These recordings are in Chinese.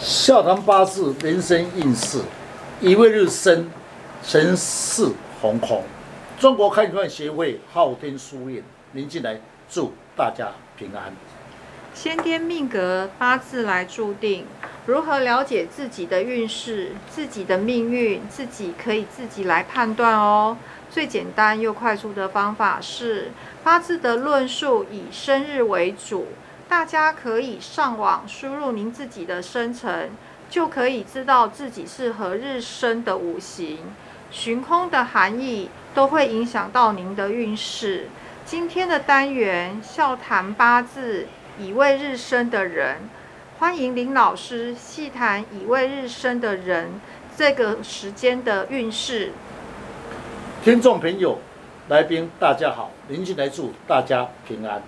笑谈八字人生运势，一位日生，辰巳红空。中国看传协会昊天书院，您进来，祝大家平安。先天命格八字来注定，如何了解自己的运势、自己的命运，自己可以自己来判断哦。最简单又快速的方法是八字的论述以生日为主。大家可以上网输入您自己的生辰，就可以知道自己是何日生的五行、寻空的含义，都会影响到您的运势。今天的单元笑谈八字乙未日生的人，欢迎林老师细谈乙未日生的人这个时间的运势。听众朋友、来宾，大家好，林进来祝大家平安。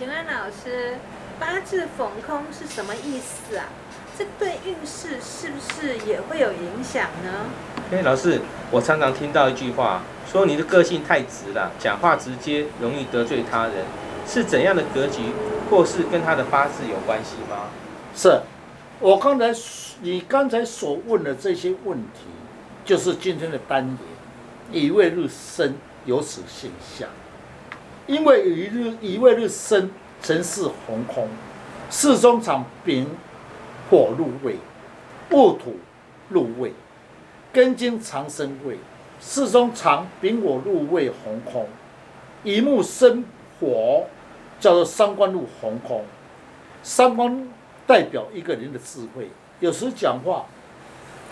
请问老师，八字逢空是什么意思啊？这对运势是不是也会有影响呢？哎，老师，我常常听到一句话，说你的个性太直了，讲话直接，容易得罪他人，是怎样的格局，或是跟他的八字有关系吗？是，我刚才你刚才所问的这些问题，就是今天的单元，以未入生有此现象。因为一日一位日生成是红空，四中藏丙火入位，戊土入位，根金长生位，四中藏丙火入位红空，乙木生火，叫做三官入红空。三官代表一个人的智慧，有时讲话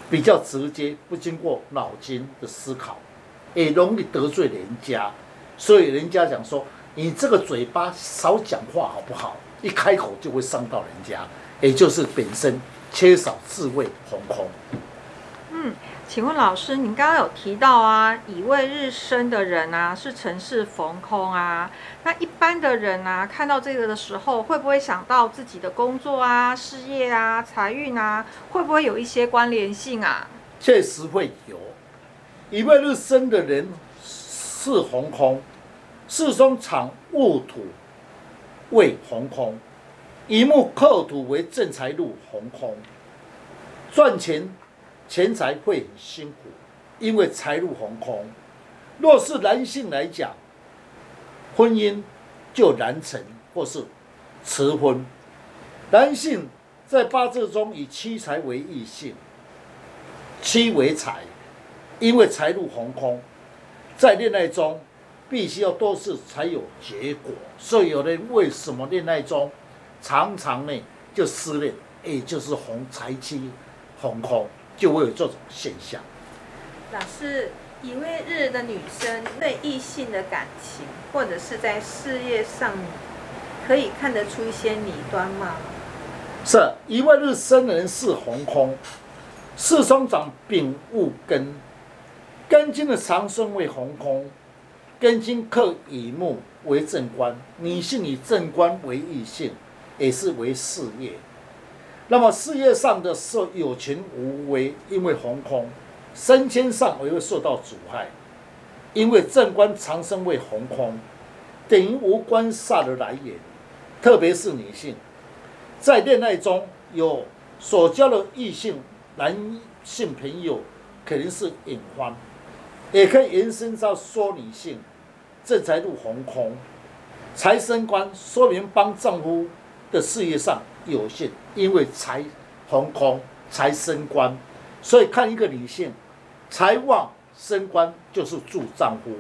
比较直接，不经过脑筋的思考，也容易得罪人家。所以人家讲说，你这个嘴巴少讲话好不好？一开口就会伤到人家，也就是本身缺少智慧，红空。嗯，请问老师，您刚刚有提到啊，乙未日生的人啊，是城市逢空啊。那一般的人啊，看到这个的时候，会不会想到自己的工作啊、事业啊、财运啊，会不会有一些关联性啊？确实会有，乙未日生的人。是红空，四中藏戊土为红空，乙木克土为正财路红空，赚钱钱财会很辛苦，因为财路红空。若是男性来讲，婚姻就难成或是迟婚。男性在八字中以七财为异性，七为财，因为财路红空。在恋爱中，必须要多次才有结果，所以有人为什么恋爱中常常呢就失恋？也就是红财气红空，就会有这种现象。老师，一位日的女生对异性的感情，或者是在事业上，可以看得出一些迷端吗？是一位日生人是红空，四双长丙戊根。根金的长生为红空，根金克乙木为正官，女性以正官为异性，也是为事业。那么事业上的受有情无为，因为红空，升迁上也会受到阻碍，因为正官长生为红空，等于无官煞的来源。特别是女性，在恋爱中有所交的异性男性朋友，肯定是隐患。也可以延伸到说女性正财入红空，财生官，说明帮丈夫的事业上有限，因为财红空，财生官，所以看一个女性财旺升官就是助丈夫。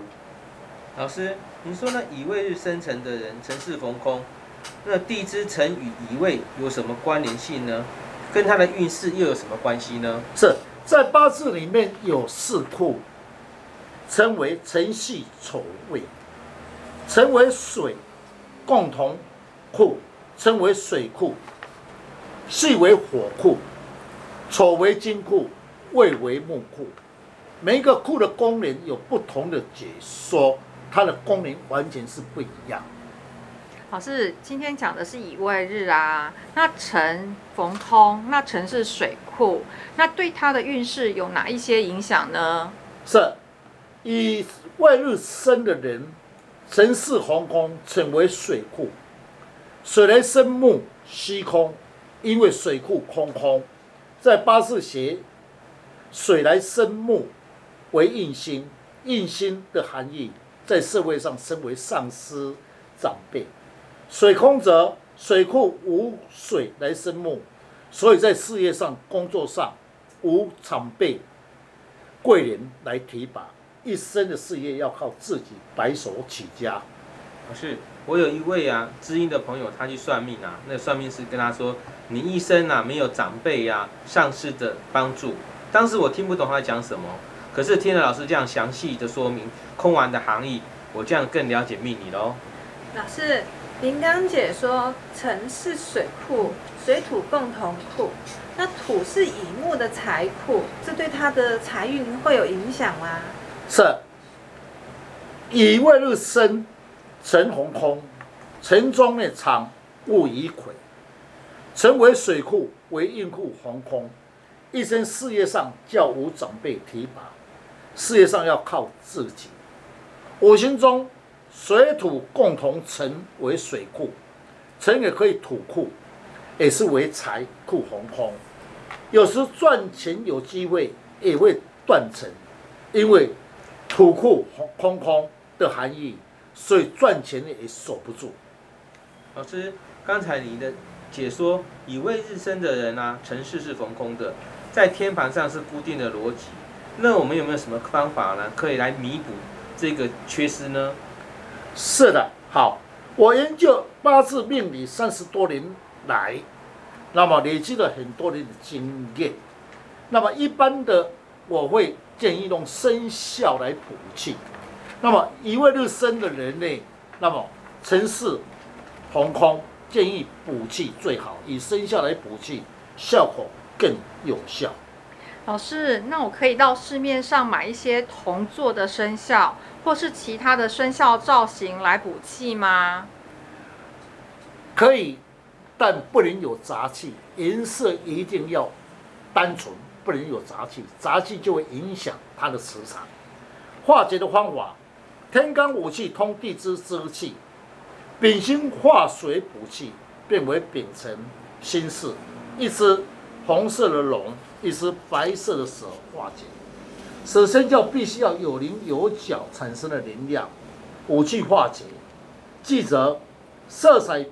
老师，你说那乙未日生辰的人，辰巳逢空，那地支辰与乙未有什么关联性呢？跟他的运势又有什么关系呢？是在八字里面有四库。称为辰系丑未，辰为水共同库，称为水库；戌为火库，丑为金库，未为木库。每一个库的功能有不同的解说，它的功能完全是不一样。老师，今天讲的是乙未日啊，那辰逢空，那辰是水库，那对他的运势有哪一些影响呢？是。以外日生的人，神巳红空，成为水库。水来生木，虚空，因为水库空空，在八字学，水来生木，为印星，印星的含义在社会上称为上司长辈，水空则水库无水来生木，所以在事业上、工作上无长辈贵人来提拔，一生的事业要靠自己白手起家。老师，我有一位啊知音的朋友，他去算命啊，那算命师跟他说，你一生啊没有长辈呀、上司的帮助。当时我听不懂他在讲什么，可是听了老师这样详细的说明空丸的含义，我这样更了解命理喽。老师，您刚解说辰是水库，水土共同库，那土是乙木的财库，这对他的财运会有影响吗？是乙未日生，辰红空，辰中内藏戊乙癸，成为水库，为印库红空，一生事业上较无长辈提拔，事业上要靠自己。五行中水土共同成为水库，辰也可以土库，也是为财库红空。有时赚钱有机会，也会断层，因为土库空空空的含义，所以赚钱也守不住。老师，刚才你的解说，以未日生的人啊，城市是逢空的，在天盘上是固定的逻辑。那我们有没有什么方法呢，可以来弥补这个缺失呢？是的，好，我研究八字命理三十多年来，那么累积了很多年的经验。那么一般的，我会建议用生肖来补气。那么一位日生的人呢，那么辰巳红空，建议补气最好，以生肖来补气，效果更有效。老师，那我可以到市面上买一些铜做的生肖，或是其他的生肖造型来补气吗？可以，但不能有杂气，颜色一定要单纯，不能有杂气，杂气就会影响它的磁场。化解的方法，天干五气通地支之气，丙辛化水补气，变为丙辰辛巳，一只红色的龙，一只白色的蛇化解。使生肖必须要有棱有角产生的能量，五气化解。记着，色彩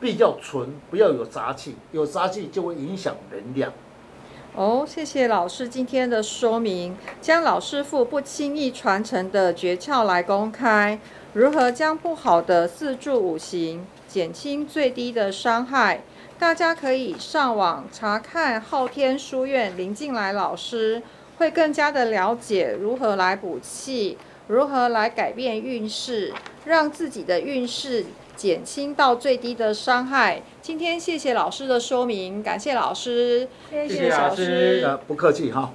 比较纯，不要有杂气，有杂气就会影响能量。哦，谢谢老师今天的说明，将老师傅不轻易传承的诀窍来公开，如何将不好的四柱五行减轻最低的伤害。大家可以上网查看昊天书院林静来老师，会更加的了解如何来补气，如何来改变运势，让自己的运势减轻到最低的伤害。今天谢谢老师的说明，感谢老师，谢谢老师呃，不客气哈。